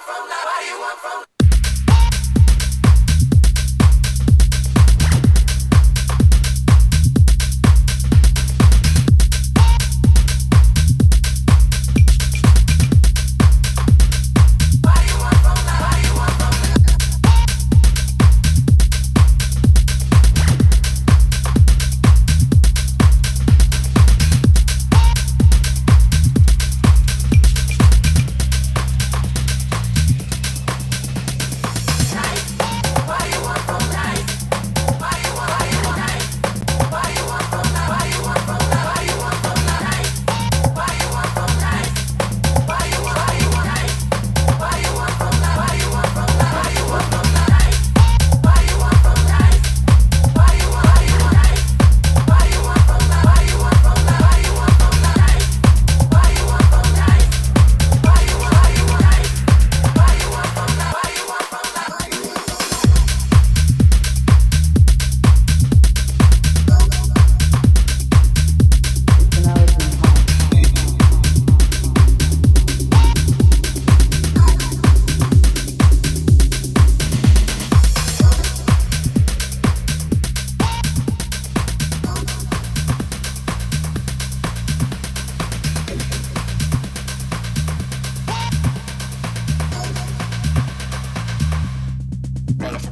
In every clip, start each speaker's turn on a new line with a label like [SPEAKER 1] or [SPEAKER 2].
[SPEAKER 1] from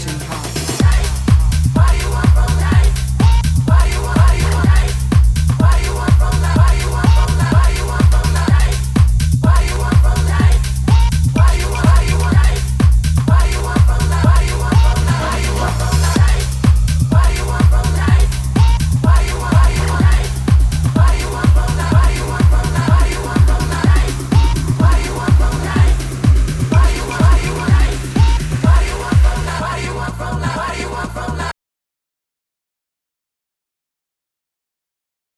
[SPEAKER 1] too high.